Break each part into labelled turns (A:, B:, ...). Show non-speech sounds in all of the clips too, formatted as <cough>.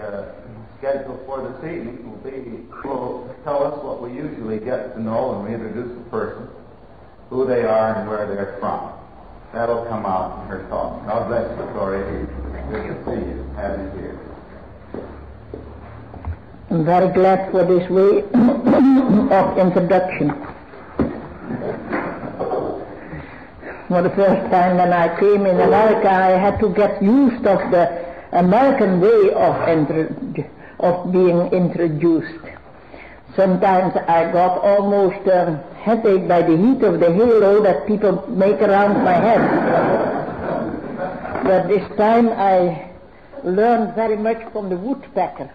A: uh, schedule for this evening will be will tell us what we usually get to know when we introduce a person, who they are and where they're from. That'll come out in her talk. God bless you, Gloria. Good to see you. Have you here.
B: I'm very glad for this way <coughs> of introduction. For the first time when I came in America, I had to get used of the American way of, of being introduced. Sometimes I got almost a headache by the heat of the halo that people make around my head. but this time I learned very much from the woodpecker.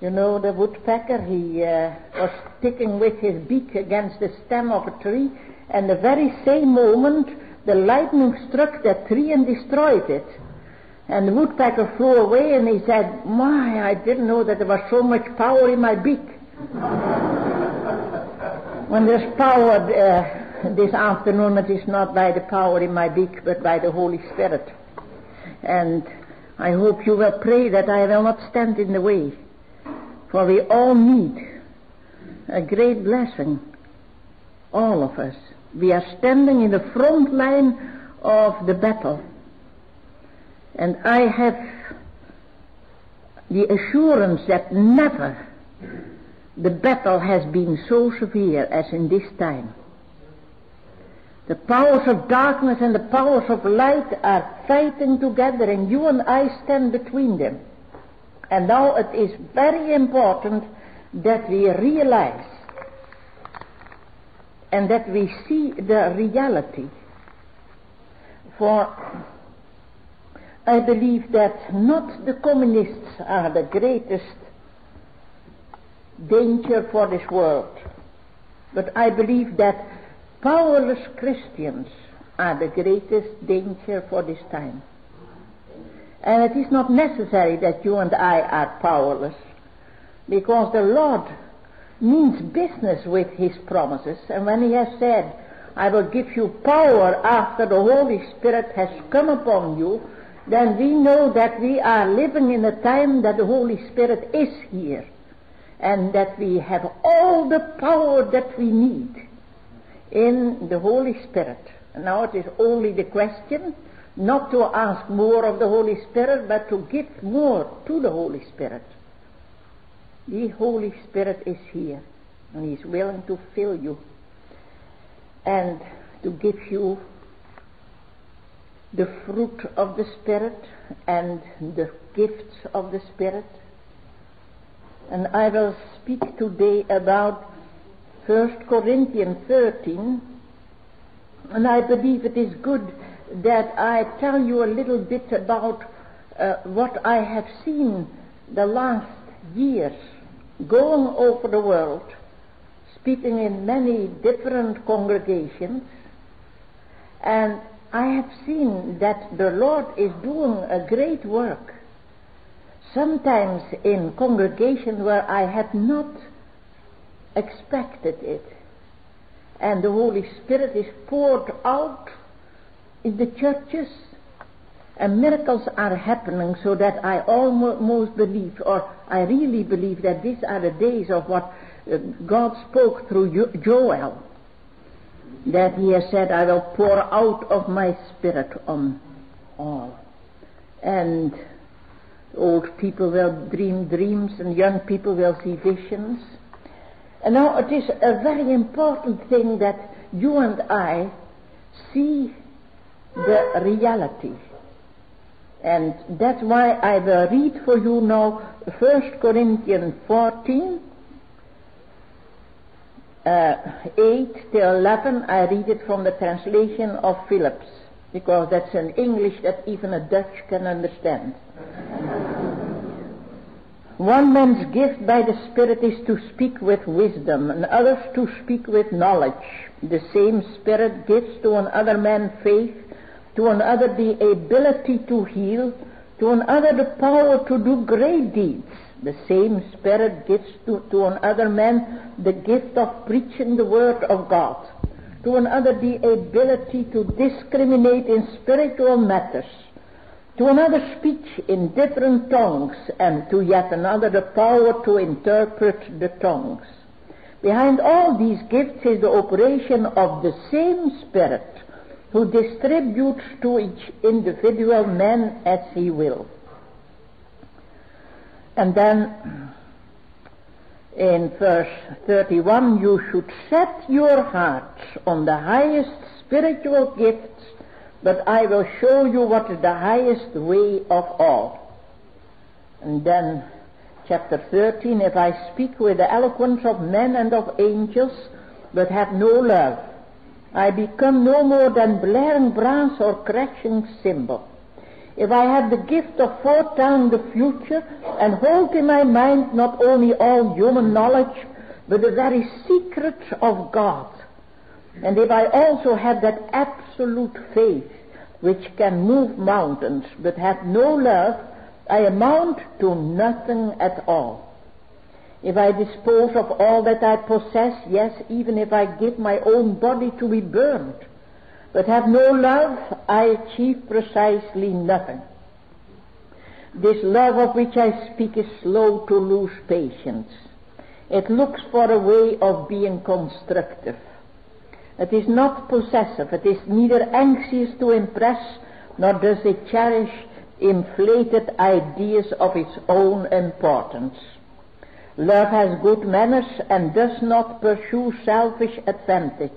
B: You know the woodpecker, he uh, was sticking with his beak against the stem of a tree, and the very same moment the lightning struck that tree and destroyed it. And the woodpecker flew away and he said, My, I didn't know that there was so much power in my beak. <laughs> when there's power uh, this afternoon, it is not by the power in my beak, but by the Holy Spirit. And I hope you will pray that I will not stand in the way. For we all need a great blessing. All of us. We are standing in the front line of the battle. And I have the assurance that never the battle has been so severe as in this time. The powers of darkness and the powers of light are fighting together and you and I stand between them. And now it is very important that we realize and that we see the reality. For I believe that not the communists are the greatest danger for this world, but I believe that powerless Christians are the greatest danger for this time. And it is not necessary that you and I are powerless, because the Lord means business with His promises, and when He has said, I will give you power after the Holy Spirit has come upon you, then we know that we are living in a time that the Holy Spirit is here and that we have all the power that we need in the Holy Spirit. Now it is only the question not to ask more of the Holy Spirit, but to give more to the Holy Spirit. The Holy Spirit is here and He is willing to fill you and to give you the fruit of the Spirit and the gifts of the Spirit. And I will speak today about 1 Corinthians 13. And I believe it is good that I tell you a little bit about uh, what I have seen the last years going over the world, speaking in many different congregations. And I have seen that the Lord is doing a great work. Sometimes in congregations where I had not expected it. And the Holy Spirit is poured out in the churches and miracles are happening so that I almost believe, or I really believe that these are the days of what uh, God spoke through Joel that he has said, I will pour out of my spirit on all. And old people will dream dreams and young people will see visions. And now it is a very important thing that you and I see the reality. And that's why I will read for you now 1 Corinthians 14, uh, Uh, 8 to 11, I read it from the translation of Phillips, because that's an English that even a Dutch can understand. One man's gift by the Spirit is to speak with wisdom, and others to speak with knowledge. The same Spirit gives to another man faith, to another the ability to heal, to another the power to do great deeds. The same Spirit gives to, to another man the gift of preaching the Word of God, to another the ability to discriminate in spiritual matters, to another speech in different tongues, and to yet another the power to interpret the tongues. Behind all these gifts is the operation of the same Spirit who distributes to each individual man as he will. And then in verse 31, you should set your hearts on the highest spiritual gifts, but I will show you what is the highest way of all. And then chapter 13, if I speak with the eloquence of men and of angels, but have no love, I become no more than blaring brass or crashing cymbal. If I have the gift of foretelling the future and hold in my mind not only all human knowledge, but the very secrets of God, and if I also have that absolute faith which can move mountains but have no love, I amount to nothing at all. If I dispose of all that I possess, yes, even if I give my own body to be burned, but have no love, I achieve precisely nothing. This love of which I speak is slow to lose patience. It looks for a way of being constructive. It is not possessive. It is neither anxious to impress, nor does it cherish inflated ideas of its own importance. Love has good manners and does not pursue selfish advantage.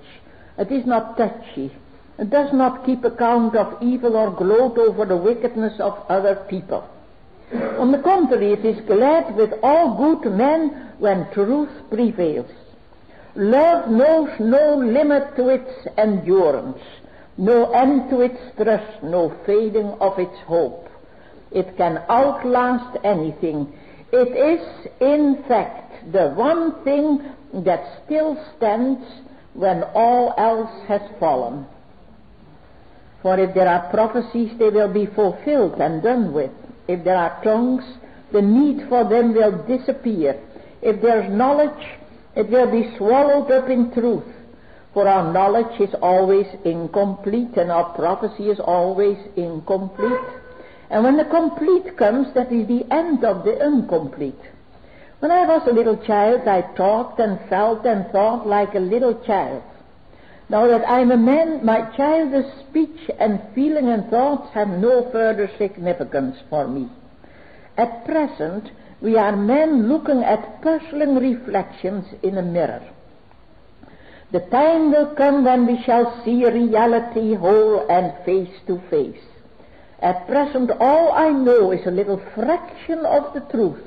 B: It is not touchy. Does not keep account of evil or gloat over the wickedness of other people. On the contrary, it is glad with all good men when truth prevails. Love knows no limit to its endurance, no end to its trust, no fading of its hope. It can outlast anything. It is, in fact, the one thing that still stands when all else has fallen. For if there are prophecies, they will be fulfilled and done with. If there are tongues, the need for them will disappear. If there's knowledge, it will be swallowed up in truth. For our knowledge is always incomplete and our prophecy is always incomplete. And when the complete comes, that is the end of the incomplete. When I was a little child, I talked and felt and thought like a little child. Now that I am a man, my childish speech and feeling and thoughts have no further significance for me. At present, we are men looking at puzzling reflections in a mirror. The time will come when we shall see reality whole and face to face. At present, all I know is a little fraction of the truth,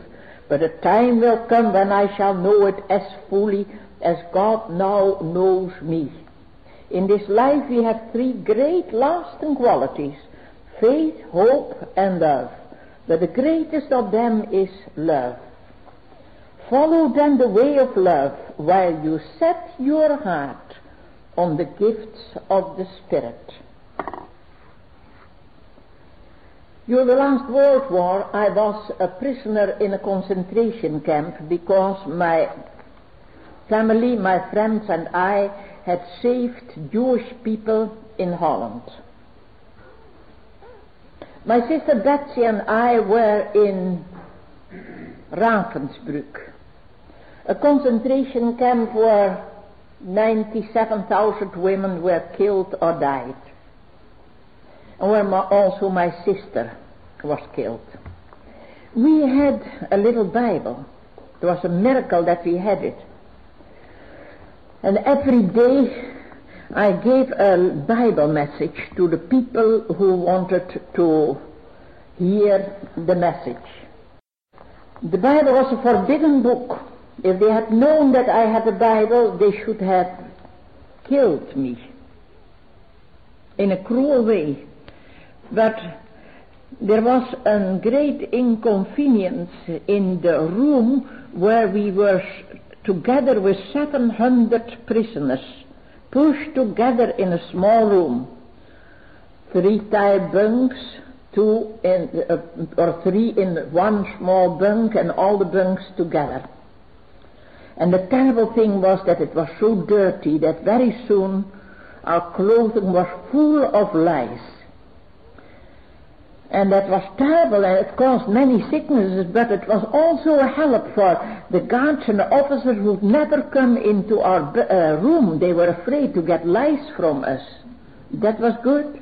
B: but a time will come when I shall know it as fully as God now knows me. In this life we have three great lasting qualities faith, hope, and love. But the greatest of them is love. Follow then the way of love while you set your heart on the gifts of the Spirit. During the last World War, I was a prisoner in a concentration camp because my family, my friends, and I had saved Jewish people in Holland. My sister Betsie and I were in Ravensbrück, a concentration camp where 97,000 women were killed or died, and where my, also my sister was killed. We had a little Bible. It was a miracle that we had it. And every day I gave a Bible message to the people who wanted to hear the message. The Bible was a forbidden book. If they had known that I had a Bible, they should have killed me in a cruel way. But there was a great inconvenience in the room where we were together with 700 prisoners, pushed together in a small room. Three tie bunks, two in, uh, or three in one small bunk, and all the bunks together. And the terrible thing was that it was so dirty that very soon our clothing was full of lice. And that was terrible and it caused many sicknesses, but it was also a help for the guards and the officers who never come into our uh, room. They were afraid to get lice from us. That was good.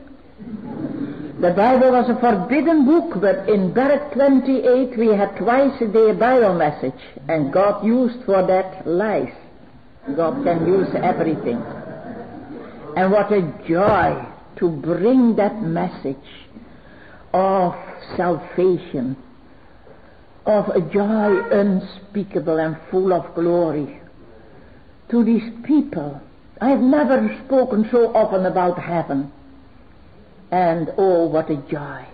B: The Bible was a forbidden book, but in Barrack 28 we had twice a day a Bible message, and God used for that lice. God can use everything. And what a joy to bring that message of salvation, of a joy unspeakable and full of glory to these people. I have never spoken so often about heaven. And oh, what a joy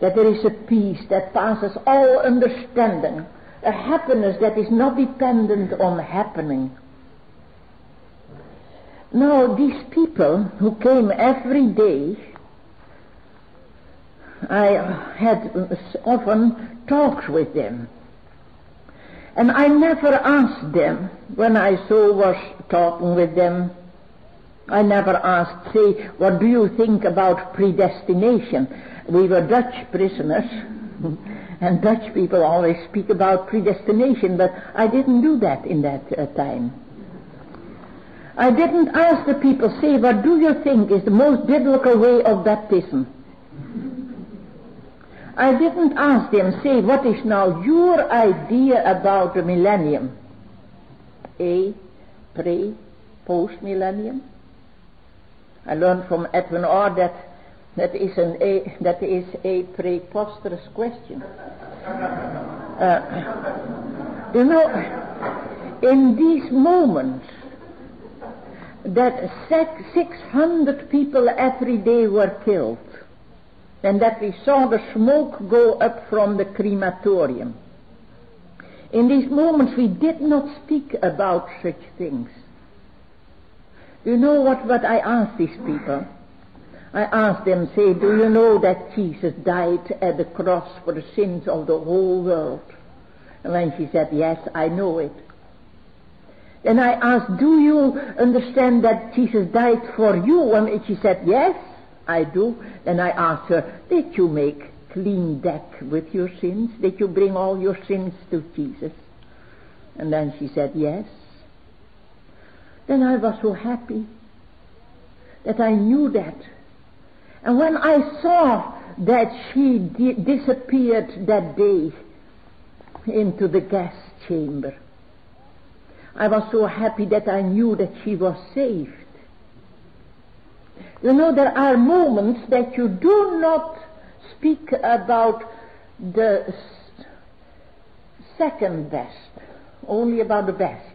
B: that there is a peace that passes all understanding, a happiness that is not dependent on happening. Now, these people who came every day I had often talks with them. And I never asked them, when I so was talking with them, I never asked, say, what do you think about predestination? We were Dutch prisoners, <laughs> and Dutch people always speak about predestination, but I didn't do that in that uh, time. I didn't ask the people, say, what do you think is the most biblical way of baptism? I didn't ask them, say, what is now your idea about the millennium? A, pre, post millennium? I learned from Edwin Orr that that is an a that is a preposterous question. Uh, you know, in these moments that 600 people every day were killed, and that we saw the smoke go up from the crematorium. In these moments we did not speak about such things. You know what, what I asked these people? I asked them, say, do you know that Jesus died at the cross for the sins of the whole world? And when she said, yes, I know it. Then I asked, do you understand that Jesus died for you? And she said, yes. I do. And I asked her, did you make clean deck with your sins? Did you bring all your sins to Jesus? And then she said, yes. Then I was so happy that I knew that. And when I saw that she di- disappeared that day into the gas chamber, I was so happy that I knew that she was saved. You know, there are moments that you do not speak about the second best, only about the best.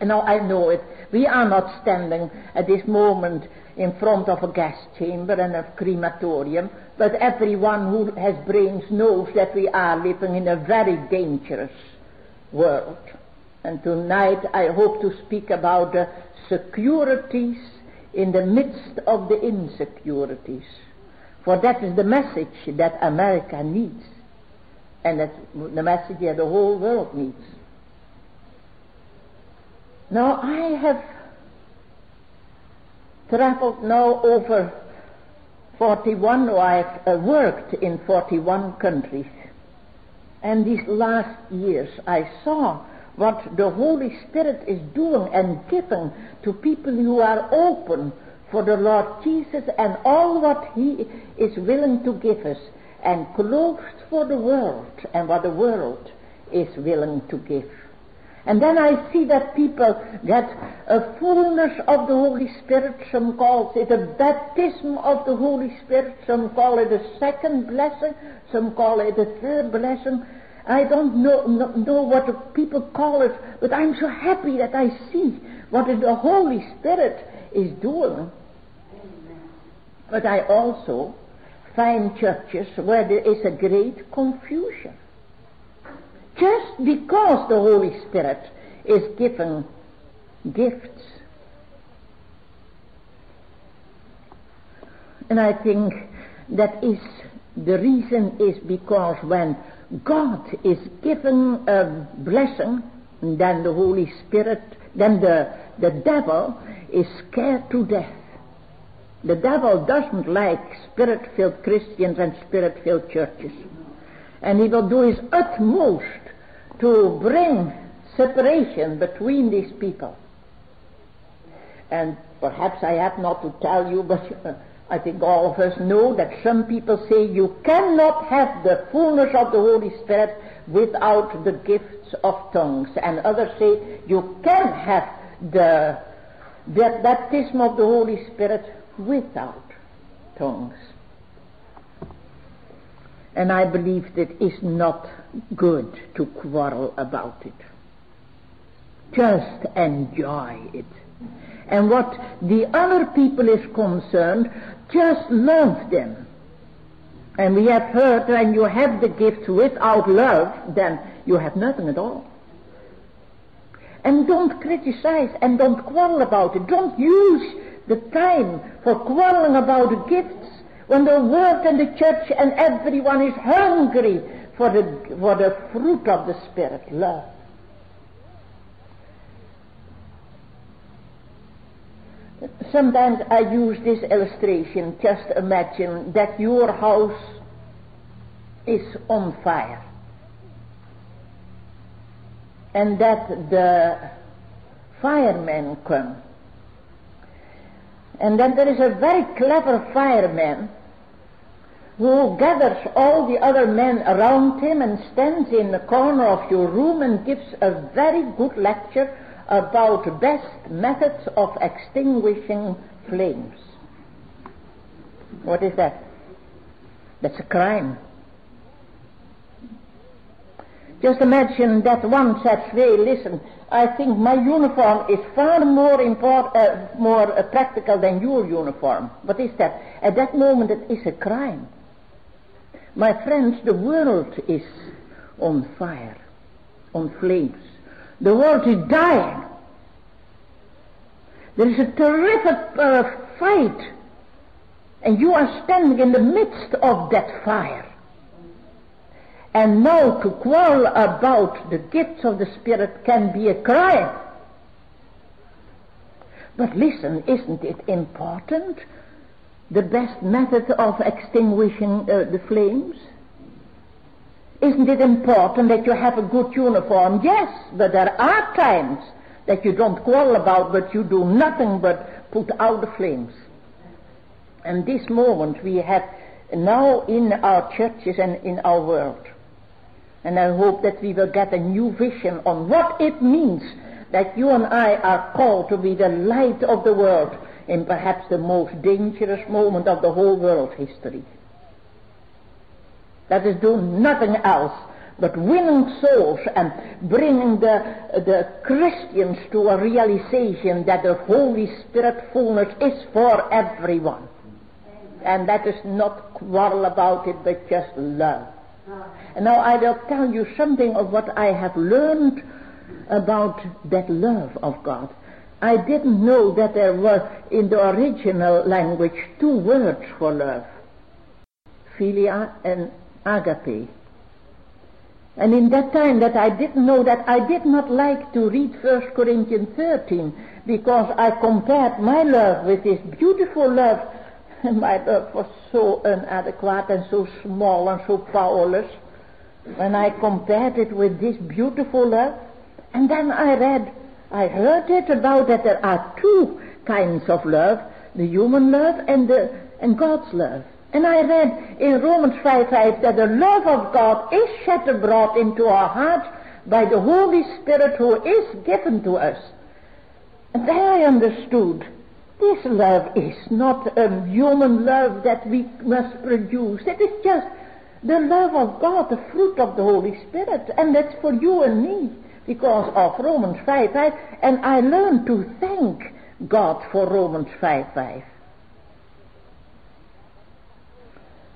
B: And now I know it. We are not standing at this moment in front of a gas chamber and a crematorium, but everyone who has brains knows that we are living in a very dangerous world. And tonight I hope to speak about the securities in the midst of the insecurities. For that is the message that America needs. And that's the message that the whole world needs. Now I have traveled now over 41, or I've uh, worked in 41 countries. And these last years I saw what the Holy Spirit is doing and giving to people who are open for the Lord Jesus and all what He is willing to give us and closed for the world and what the world is willing to give. And then I see that people get a fullness of the Holy Spirit. Some call it a baptism of the Holy Spirit. Some call it a second blessing. Some call it a third blessing. I don't know, know, what people call it, but I'm so happy that I see what the Holy Spirit is doing. But I also find churches where there is a great confusion. Just because the Holy Spirit is given gifts. And I think that is the reason is because when God is given a blessing, then the Holy Spirit, then the, the devil is scared to death. The devil doesn't like spirit-filled Christians and spirit-filled churches. And he will do his utmost to bring separation between these people. And perhaps I have not to tell you, but <laughs> I think all of us know that some people say you cannot have the fullness of the Holy Spirit without the gifts of tongues. And others say you can have the, the baptism of the Holy Spirit without tongues. And I believe that it's not good to quarrel about it. Just enjoy it. And what the other people is concerned, just love them. And we have heard when you have the gift without love, then you have nothing at all. And don't criticize and don't quarrel about it. Don't use the time for quarreling about the gifts when the world and the church and everyone is hungry for the, for the fruit of the Spirit, love. Sometimes I use this illustration. Just imagine that your house is on fire. And that the firemen come. And then there is a very clever fireman who gathers all the other men around him and stands in the corner of your room and gives a very good lecture about best methods of extinguishing flames. What is that? That's a crime. Just imagine that one says, hey, listen, I think my uniform is far more important, uh, more uh, practical than your uniform. What is that? At that moment it is a crime. My friends, the world is on fire, on flames. The world is dying. There is a terrific uh, fight. And you are standing in the midst of that fire. And now to quarrel about the gifts of the Spirit can be a crime. But listen, isn't it important? The best method of extinguishing uh, the flames? Isn't it important that you have a good uniform? Yes, but there are times that you don't quarrel about, but you do nothing but put out the flames. And this moment we have now in our churches and in our world. And I hope that we will get a new vision on what it means that you and I are called to be the light of the world in perhaps the most dangerous moment of the whole world history. That is doing nothing else but winning souls and bringing the, the Christians to a realization that the Holy Spirit fullness is for everyone. And that is not quarrel about it, but just love. And now I will tell you something of what I have learned about that love of God. I didn't know that there were in the original language two words for love. Philia and agape. And in that time that I didn't know that, I did not like to read 1 Corinthians 13 because I compared my love with this beautiful love. And <laughs> my love was so inadequate and so small and so powerless. When I compared it with this beautiful love, and then I read, I heard it about that there are two kinds of love, the human love and the and God's love. And I read in Romans 5 5 that the love of God is shed abroad into our hearts by the Holy Spirit who is given to us. And then I understood this love is not a human love that we must produce. It is just the love of God, the fruit of the Holy Spirit. And that's for you and me because of Romans 5 5. And I learned to thank God for Romans 5 5.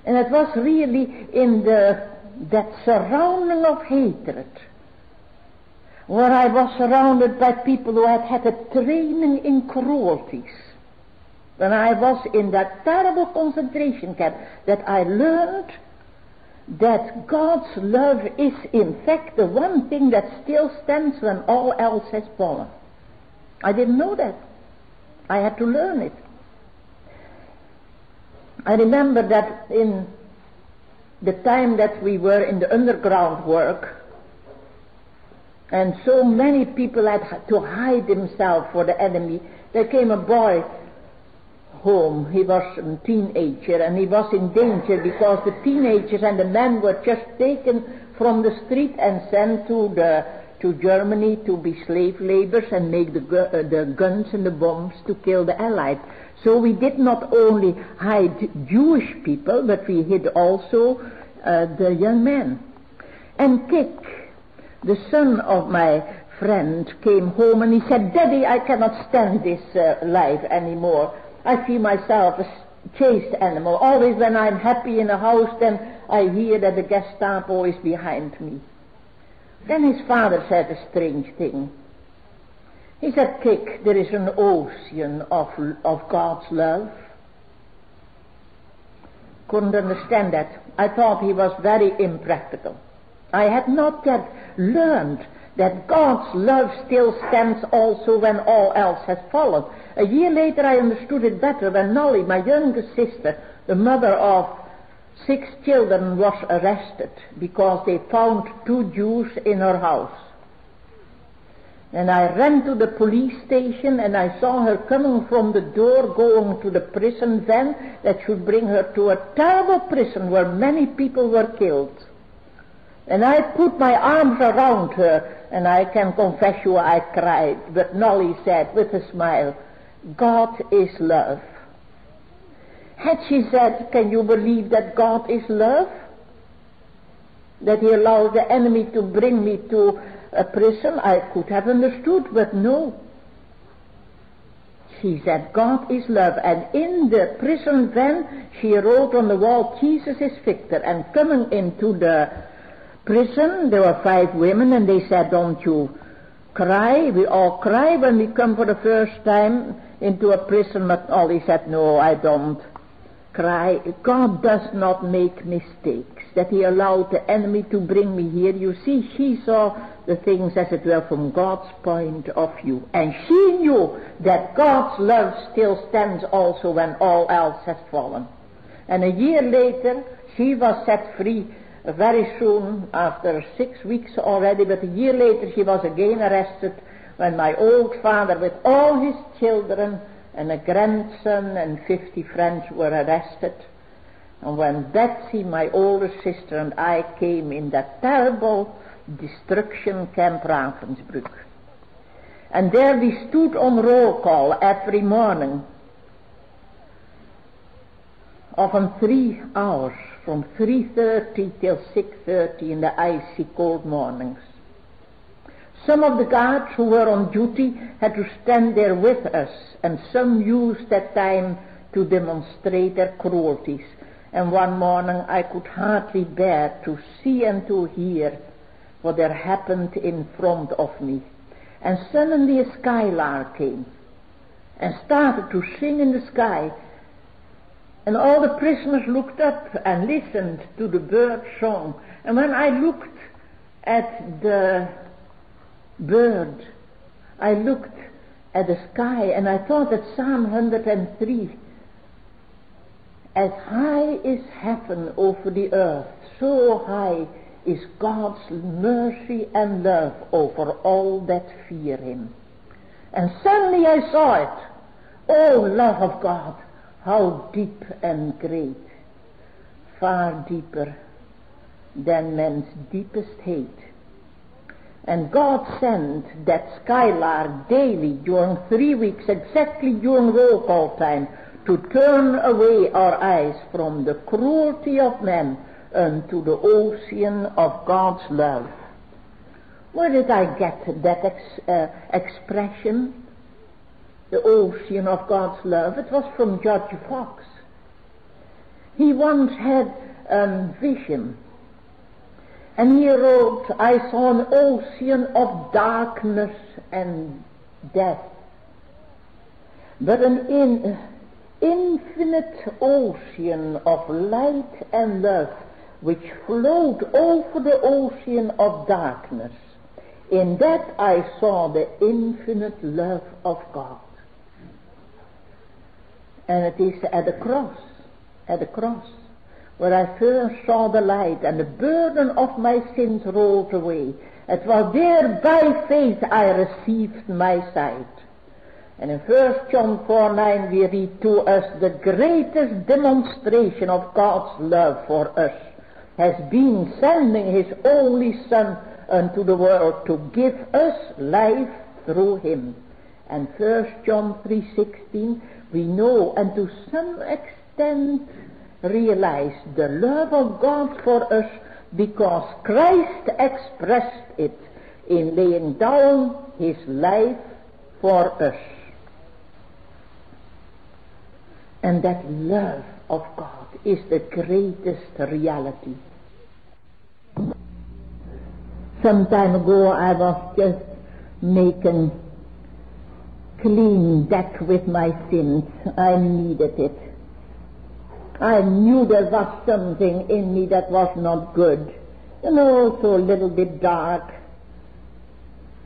B: And it was really in the, that surrounding of hatred, where I was surrounded by people who had had a training in cruelties. When I was in that terrible concentration camp, that I learned that God's love is in fact the one thing that still stands when all else has fallen. I didn't know that. I had to learn it. I remember that in the time that we were in the underground work, and so many people had to hide themselves for the enemy, there came a boy home. He was a teenager and he was in danger because the teenagers and the men were just taken from the street and sent to the to Germany to be slave laborers and make the, uh, the guns and the bombs to kill the Allies. So we did not only hide Jewish people, but we hid also uh, the young men. And Kik, the son of my friend, came home and he said, Daddy, I cannot stand this uh, life anymore. I feel myself a chased animal. Always when I'm happy in a house, then I hear that the Gestapo is behind me. Then his father said a strange thing. He said, Kik, there is an ocean of, of God's love. Couldn't understand that. I thought he was very impractical. I had not yet learned that God's love still stands also when all else has fallen. A year later I understood it better when Nollie, my youngest sister, the mother of six children, was arrested because they found two Jews in her house. And I ran to the police station and I saw her coming from the door going to the prison van that should bring her to a terrible prison where many people were killed. And I put my arms around her and I can confess you I cried. But Nollie said with a smile, God is love. Had she said, can you believe that God is love? That he allows the enemy to bring me to a prison, I could have understood, but no. She said, God is love. And in the prison van, she wrote on the wall, Jesus is victor. And coming into the prison, there were five women, and they said, don't you cry? We all cry when we come for the first time into a prison. But Nollie said, no, I don't cry. God does not make mistakes. That he allowed the enemy to bring me here. You see, she saw the things as it were from God's point of view. And she knew that God's love still stands also when all else has fallen. And a year later, she was set free very soon, after six weeks already, but a year later she was again arrested when my old father, with all his children and a grandson and fifty friends, were arrested. And when Betsie, my older sister, and I came in that terrible destruction camp Ravensbrück. And there we stood on roll call every morning, often three hours from 3.30 till 6.30 in the icy cold mornings. Some of the guards who were on duty had to stand there with us, and some used that time to demonstrate their cruelties. And one morning I could hardly bear to see and to hear what there happened in front of me. And suddenly a skylark came and started to sing in the sky and all the prisoners looked up and listened to the bird song. And when I looked at the bird, I looked at the sky and I thought that Psalm 103, as high is heaven over the earth, so high is God's mercy and love over all that fear him. And suddenly I saw it. Oh, love of God how deep and great, far deeper than man's deepest hate. And God sent that Skylar daily during three weeks, exactly during roll call time, to turn away our eyes from the cruelty of men unto the ocean of God's love. Where did I get that ex- uh, expression? the ocean of God's love. It was from George Fox. He once had a vision. And he wrote, I saw an ocean of darkness and death. But an in, infinite ocean of light and love which flowed over the ocean of darkness. In that I saw the infinite love of God and it is at the cross at the cross, where I first saw the light and the burden of my sins rolled away. It was there by faith I received my sight. And in 1 John 4 9 we read to us the greatest demonstration of God's love for us has been sending his only Son unto the world to give us life through him. And 1 John 3.16 we know and to some extent realize the love of God for us because Christ expressed it in laying down his life for us. And that love of God is the greatest reality. Some time ago I was just making clean deck with my sins. I needed it. I knew there was something in me that was not good. And also a little bit dark.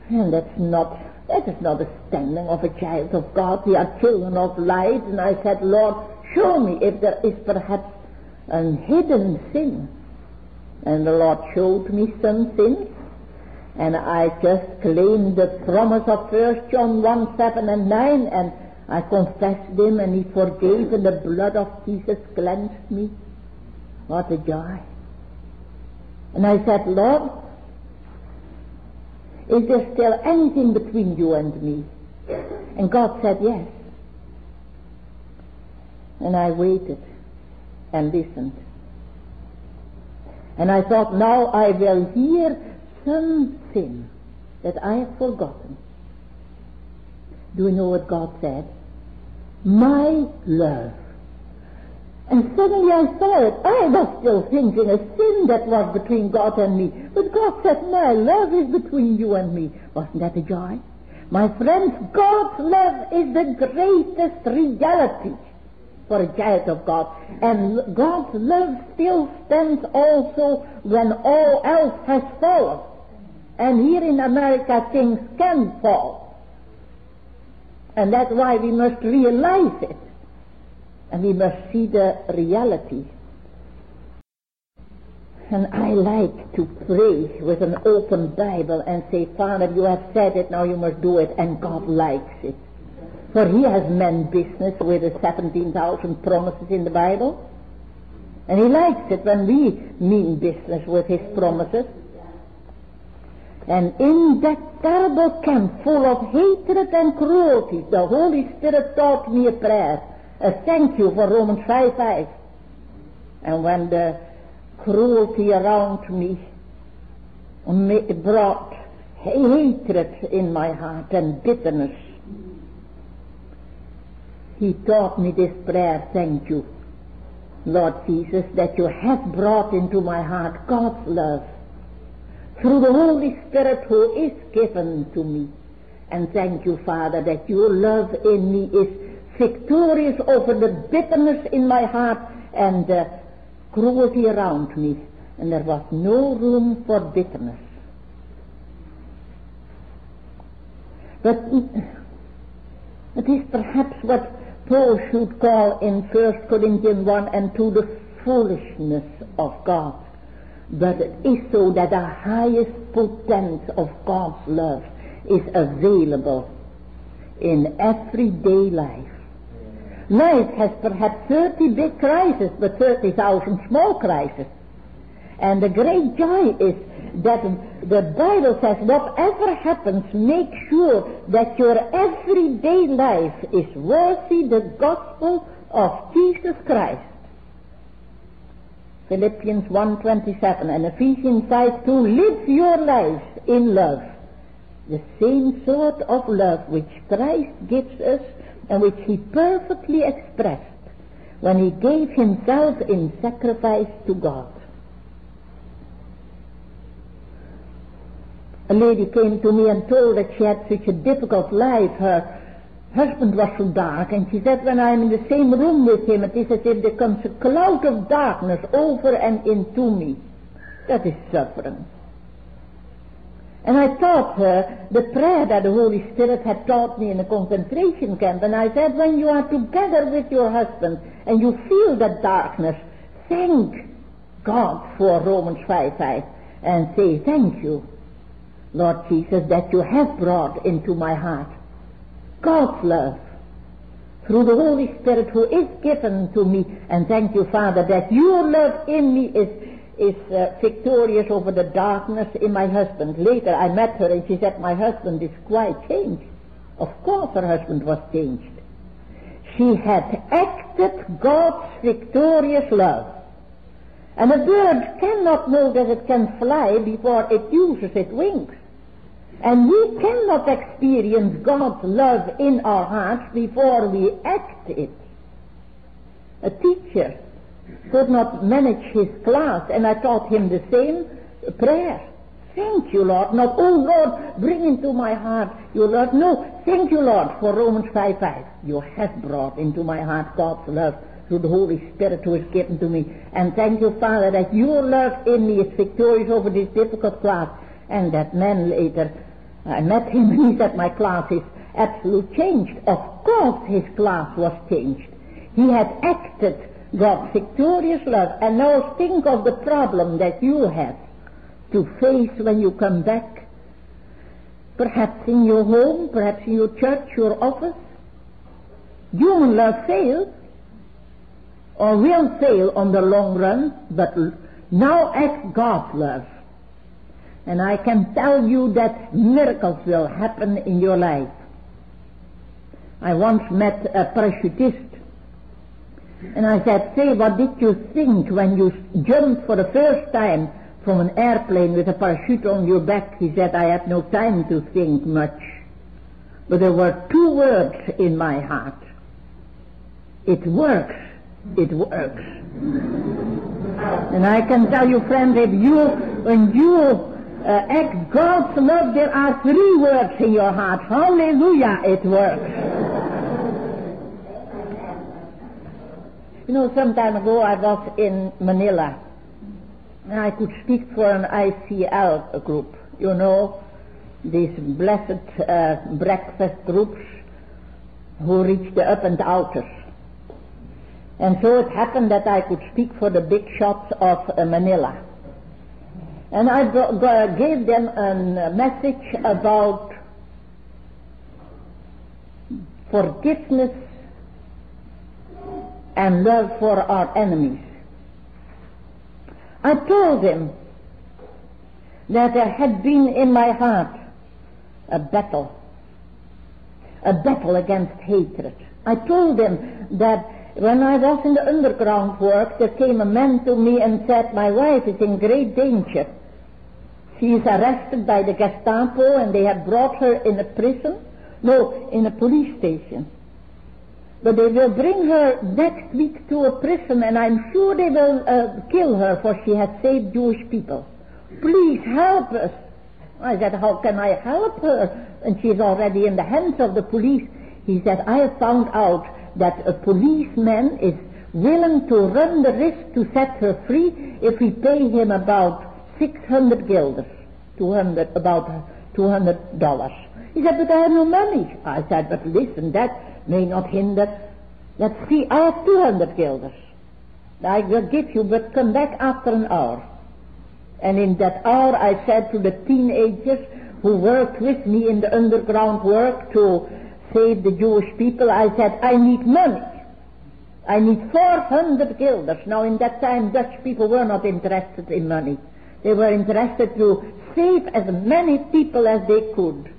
B: And that's not that is not a standing of a child of God. We are children of light. And I said, Lord, show me if there is perhaps a hidden sin. And the Lord showed me some sins. And I just claimed the promise of 1 John 1, 7 and 9. And I confessed them and he forgave and the blood of Jesus cleansed me. What a joy. And I said, Lord, is there still anything between you and me? And God said yes. And I waited and listened. And I thought, now I will hear something that I have forgotten. Do you know what God said? My love and suddenly I saw it. I was still thinking a sin that was between God and me. But God said, my love is between you and me. Wasn't that a joy? My friends, God's love is the greatest reality for a child of God. And God's love still stands also when all else has fallen. And here in America things can fall. And that's why we must realize it. And we must see the reality. And I like to pray with an open Bible and say, Father, you have said it, now you must do it, and God likes it. For he has meant business with the 17,000 promises in the Bible. And he likes it when we mean business with his promises. And in that terrible camp full of hatred and cruelty, the Holy Spirit taught me a prayer a thank you for Romans 5 5. And when the cruelty around me brought hatred in my heart and bitterness, he taught me this prayer, thank you, Lord Jesus, that you have brought into my heart God's love through the Holy Spirit who is given to me. And thank you, Father, that your love in me is victorious over the bitterness in my heart and the cruelty around me. And there was no room for bitterness. But it is perhaps what Paul should call in 1 Corinthians 1 and 2 the foolishness of God. But it is so that the highest potency of God's love is available in everyday life. Life has perhaps 30 big crises, but 30,000 small crises. And the great joy is that the Bible says whatever happens, make sure that your everyday life is worthy the gospel of Jesus Christ. Philippians 1.27 and Ephesians 5.2 Live your lives in love. The same sort of love which Christ gives us and which he perfectly expressed when he gave himself in sacrifice to God. A lady came to me and told that she had such a difficult life. Her husband was so dark, and she said, when I'm in the same room with him, it is as if there comes a cloud of darkness over and into me. That is suffering. And I taught her the prayer that the Holy Spirit had taught me in a concentration camp. And I said, when you are together with your husband and you feel that darkness, thank God for Romans 5 5 and say, thank you, Lord Jesus, that you have brought into my heart God's love through the Holy Spirit who is given to me. And thank you, Father, that your love in me is is uh, victorious over the darkness in my husband. Later I met her and she said, my husband is quite changed. Of course her husband was changed. She had acted God's victorious love. And a bird cannot know that it can fly before it uses its wings. And we cannot experience God's love in our hearts before we act it. A teacher could not manage his class, and I taught him the same prayer. Thank you, Lord. Not, oh Lord, bring into my heart your love. No, thank you, Lord, for Romans 5 5. You have brought into my heart God's love through the Holy Spirit who is given to me. And thank you, Father, that your love in me is victorious over this difficult class. And that man later, I met him <laughs> and he said, my class is absolutely changed. Of course his class was changed. He had acted God's victorious love. And now think of the problem that you have to face when you come back. Perhaps in your home, perhaps in your church, your office. Human love fails, or will fail on the long run, but now act God's love. And I can tell you that miracles will happen in your life. I once met a parachutist and I said, say, what did you think when you jumped for the first time from an airplane with a parachute on your back? He said, I had no time to think much. But there were two words in my heart. It works. It works. and I can tell you, friend, if you, when you uh, act God's love, there are three words in your heart. Hallelujah, it works. You know, some time ago I was in Manila. And I could speak for an ICL group. You know, these blessed uh, breakfast groups who reach the up and outers. And so it happened that I could speak for the big shots of uh, Manila. And I gave them a uh, message about forgiveness and love for our enemies. I told them that there had been in my heart a battle, a battle against hatred. I told them that when I was in the underground work, there came a man to me and said, my wife is in great danger. She is arrested by the Gestapo and they have brought her in a prison, no, in a police station. But they will bring her next week to a prison and I'm sure they will uh, kill her for she has saved Jewish people. Please help us. I said, how can I help her? And she's already in the hands of the police. He said, I have found out that a policeman is willing to run the risk to set her free if we pay him about 600 guilders, 200, about $200. He said, but I have no money. I said, but listen, that may not hinder. Let's see, I have 200 guilders. I will give you, but come back after an hour. And in that hour I said to the teenagers who worked with me in the underground work to save the Jewish people, I said, I need money. I need 400 guilders. Now in that time Dutch people were not interested in money. They were interested to save as many people as they could.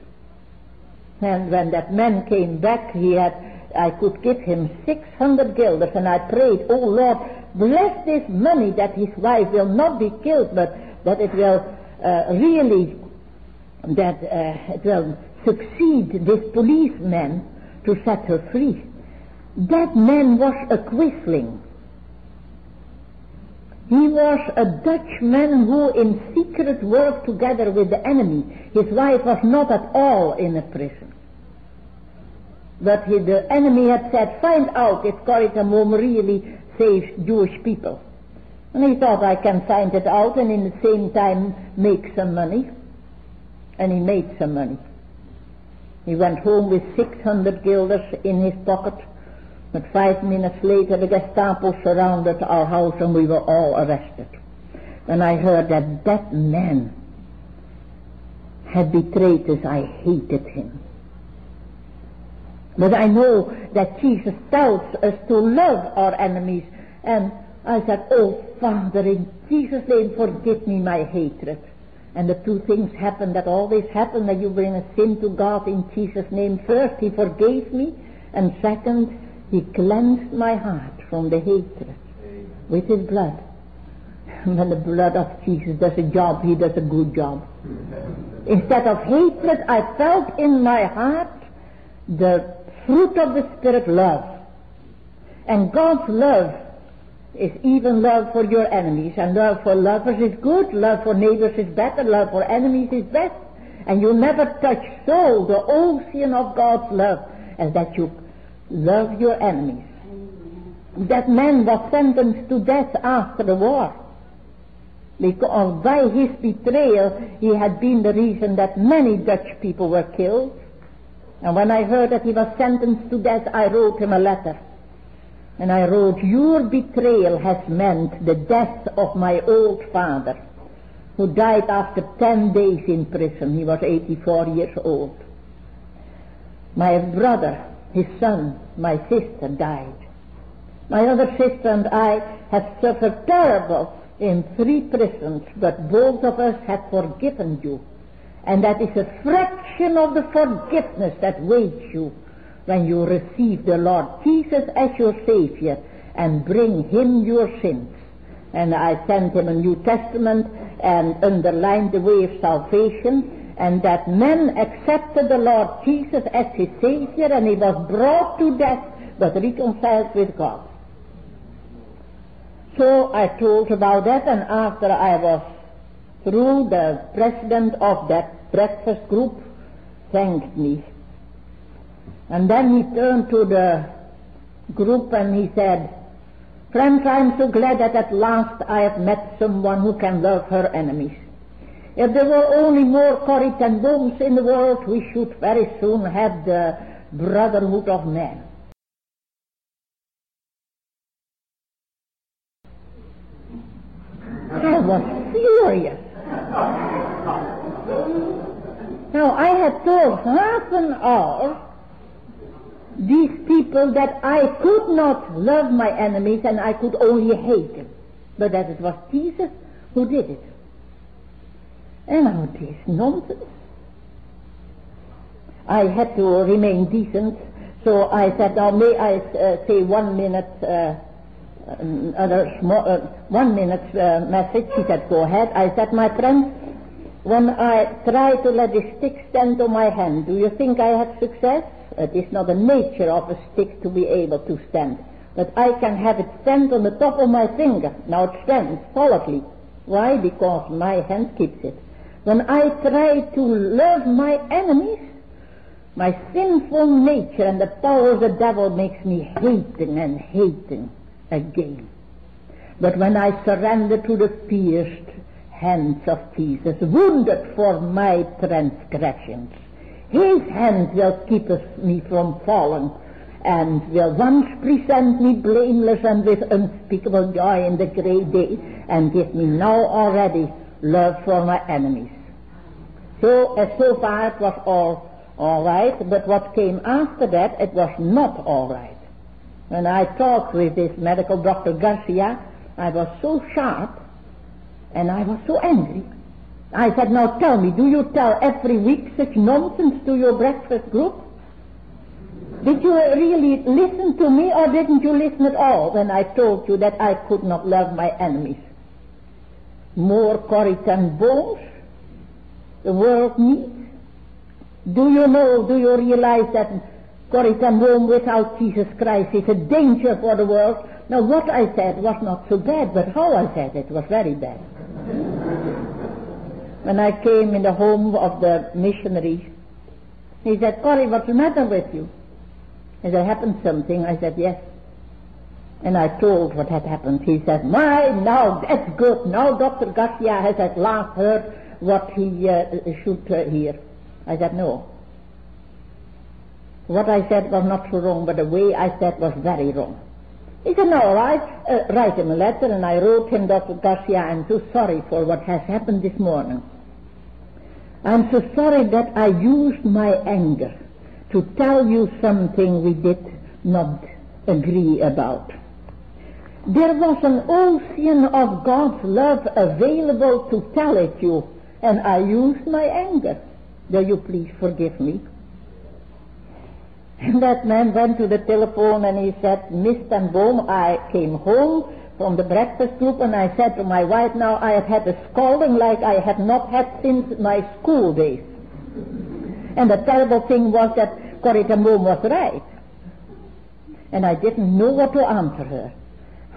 B: And when that man came back, he had, I could give him 600 guilders, and I prayed, oh Lord, bless this money that his wife will not be killed, but that it will uh, really, that uh, it will succeed this policeman to set her free. That man was a Quisling. He was a Dutchman who in secret worked together with the enemy. His wife was not at all in a prison. But he, the enemy had said, find out if Corrie really saves Jewish people. And he thought I can find it out and in the same time make some money. and he made some money. He went home with 600 guilders in his pocket. But five minutes later, the Gestapo surrounded our house and we were all arrested. And I heard that that man had betrayed us. I hated him. But I know that Jesus tells us to love our enemies. And I said, Oh, Father, in Jesus' name, forgive me my hatred. And the two things happen that always happen that you bring a sin to God in Jesus' name. First, He forgave me, and second, He cleansed my heart from the hatred with His blood. <laughs> when the blood of Jesus does a job, He does a good job. <laughs> Instead of hatred, I felt in my heart the fruit of the Spirit, love. And God's love is even love for your enemies. And love for lovers is good, love for neighbors is better, love for enemies is best. And you never touch so the ocean of God's love as that you love your enemies. That man was sentenced to death after the war. Because by his betrayal he had been the reason that many Dutch people were killed. And when I heard that he was sentenced to death, I wrote him a letter. And I wrote, Your betrayal has meant the death of my old father, who died after ten days in prison. He was 84 years old. My brother, his son, my sister died. My other sister and I have suffered terrible in three prisons, but both of us have forgiven you. And that is a fraction of the forgiveness that waits you when you receive the Lord Jesus as your Savior and bring Him your sins. And I sent him a New Testament and underlined the way of salvation and that man accepted the Lord Jesus as his Savior and he was brought to death but reconciled with God. So I told about that and after I was through, the president of that breakfast group thanked me and then he turned to the group and he said, Friends, I am so glad that at last I have met someone who can love her enemies. If there were only more ten Booms in the world, we should very soon have the brotherhood of men. I was furious. Now I had told half an hour these people that I could not love my enemies and I could only hate them. But that it was Jesus who did it. And now this nonsense. I had to remain decent, so I said, now may I uh, say one minute, uh, small, uh, one minute uh, message? He said, go ahead. I said, my friend, when I try to let the stick stand on my hand, do you think I had success? It is not the nature of a stick to be able to stand. But I can have it stand on the top of my finger. Now it stands solidly. Why? Because my hand keeps it. When I try to love my enemies, my sinful nature and the power of the devil makes me hating and hating again. But when I surrender to the pierced hands of Jesus, wounded for my transgressions, his hand will keep me from falling and will once present me blameless and with unspeakable joy in the great day and give me now already love for my enemies. So, as so far it was all all right, but what came after that, it was not all right. When I talked with this medical doctor Garcia, I was so sharp and I was so angry I said, now tell me, do you tell every week such nonsense to your breakfast group? Did you really listen to me or didn't you listen at all when I told you that I could not love my enemies? More Corrie ten Booms the world needs. Do you know, do you realize that Corrie ten Boom without Jesus Christ is a danger for the world? Now what I said was not so bad, but how I said it was very bad when I came in the home of the missionary, he said, Corrie, what's the matter with you? Has there happened something? I said, yes. And I told what had happened. He said, my, now that's good. Now Dr. Garcia has at last heard what he uh, should uh, hear. I said, no. What I said was not so wrong, but the way I said was very wrong. He said, no, all right, uh, write him a letter, and I wrote him, Dr. Garcia, I'm so sorry for what has happened this morning. I'm so sorry that I used my anger to tell you something we did not agree about. There was an ocean of God's love available to tell it you, and I used my anger. Will you please forgive me? And that man went to the telephone and he said, Miss Ten Boom, I came home from the breakfast group and I said to my wife, now I have had a scolding like I have not had since my school days. And the terrible thing was that Corrie Ten Boom was right. And I didn't know what to answer her.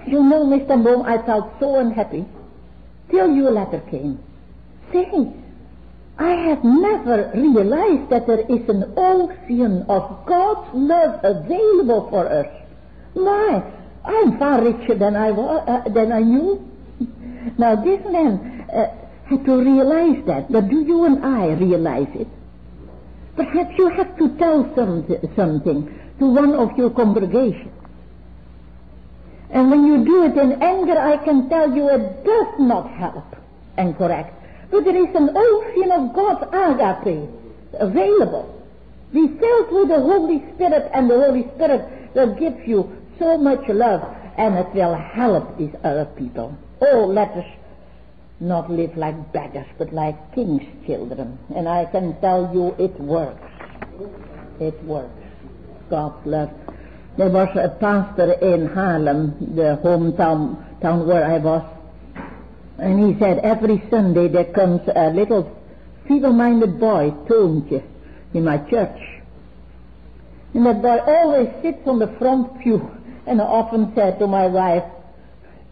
B: You know, Mr. Boom, I felt so unhappy till your letter came. saying, I have never realized that there is an ocean of God's love available for us. My, I'm far richer than I was, uh, than I knew. Now this man uh, had to realize that, but do you and I realize it? Perhaps you have to tell some, something to one of your congregation. And when you do it in anger, I can tell you it does not help and correct. But there is an ocean of God's agape available. Be filled with the Holy Spirit, and the Holy Spirit will give you so much love, and it will help these other people. Oh, let us not live like beggars, but like king's children. And I can tell you it works. It works. God's love. There was a pastor in Haarlem, the hometown town where I was, and he said every Sunday there comes a little feeble-minded boy, Toontje, in my church. And that boy always sits on the front pew, and I often said to my wife,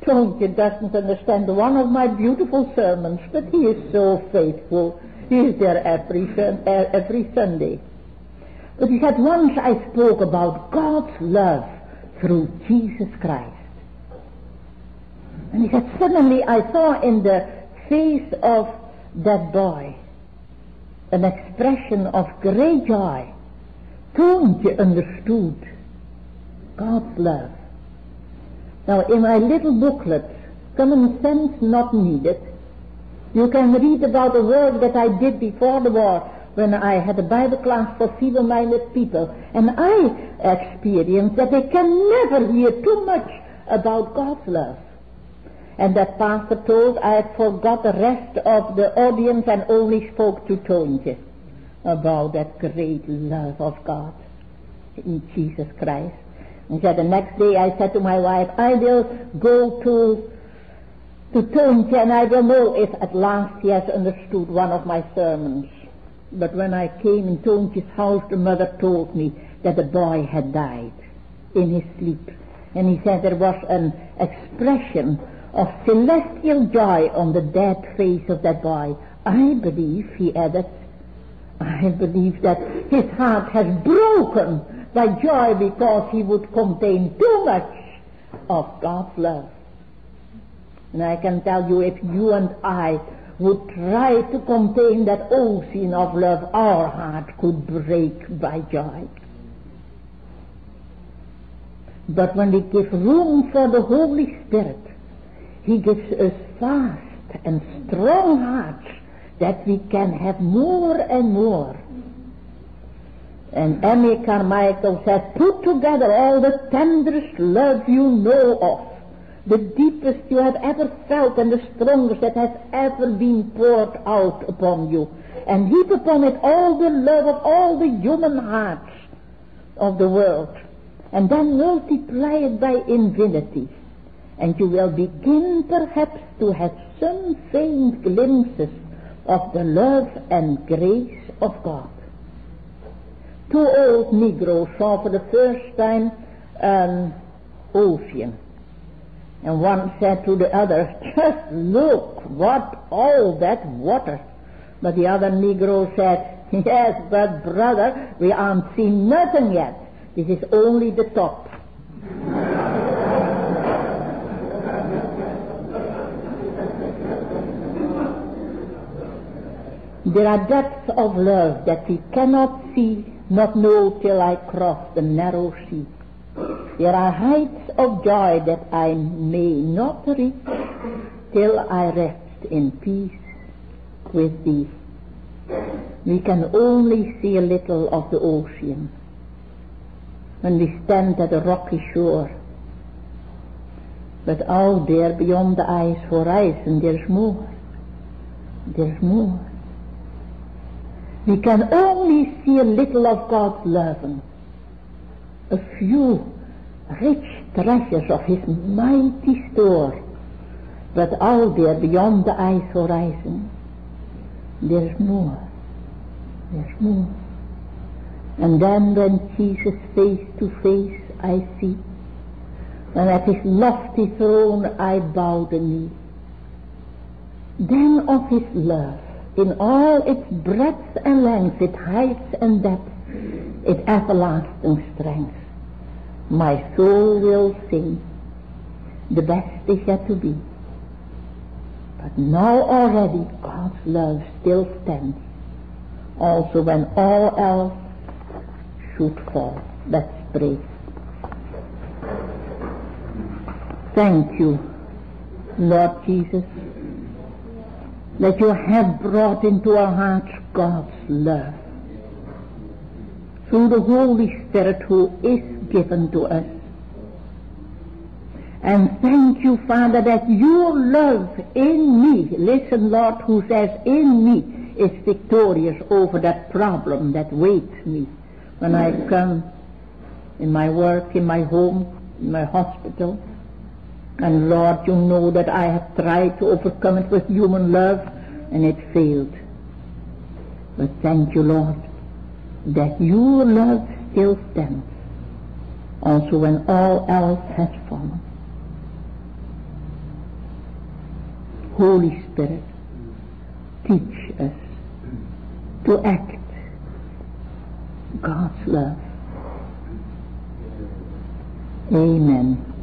B: Toontje doesn't understand one of my beautiful sermons, but he is so faithful. He is there every, every Sunday. But he said, once I spoke about God's love through Jesus Christ. And he said, suddenly I saw in the face of that boy an expression of great joy. Toontje understood God's love. Now, in my little booklet, Common Sense Not Needed, you can read about the work that I did before the war when I had a Bible class for feeble-minded people. And I experienced that they can never hear too much about God's love. And that pastor told I forgot the rest of the audience and only spoke to Toontje about that great love of God in Jesus Christ. And said the next day I said to my wife, I will go to to Toontje and I will know if at last he has understood one of my sermons. But when I came in Toontje's house, the mother told me that the boy had died in his sleep. And he said there was an expression of celestial joy on the dead face of that boy. I believe, he added, I believe that his heart has broken by joy because he would contain too much of God's love. And I can tell you if you and I would try to contain that ocean of love, our heart could break by joy. But when we give room for the Holy Spirit, he gives us fast and strong hearts that we can have more and more. And Amy Carmichael says, put together all the tenderest love you know of, the deepest you have ever felt and the strongest that has ever been poured out upon you, and heap upon it all the love of all the human hearts of the world, and then multiply it by infinity. And you will begin perhaps to have some faint glimpses of the love and grace of God. Two old Negroes saw for the first time an ocean. And one said to the other, just look, what all that water. But the other Negro said, yes, but brother, we aren't seen nothing yet. This is only the top. There are depths of love that we cannot see, not know till I cross the narrow sea. There are heights of joy that I may not reach till I rest in peace with thee. We can only see a little of the ocean when we stand at a rocky shore. But out there beyond the ice horizon there's more. There's more. We can only see a little of God's love, a few rich treasures of His mighty store. But out there beyond the ice horizon, there's more. There's more. And then when Jesus face to face I see, when at his lofty throne I bow the knee, then of his love, in all its breadth and length, its heights and depth, its everlasting strength, my soul will sing, the best is yet to be. But now already God's love still stands, also when all else should fall. Let's pray. Thank you, Lord Jesus, that you have brought into our hearts God's love through the Holy Spirit who is given to us. And thank you, Father, that your love in me, listen, Lord, who says in me is victorious over that problem that waits me when I come in my work, in my home, in my hospital. And Lord, you know that I have tried to overcome it with human love and it failed. But thank you, Lord, that your love still stands, also when all else has fallen. Holy Spirit, teach us to act God's love. Amen.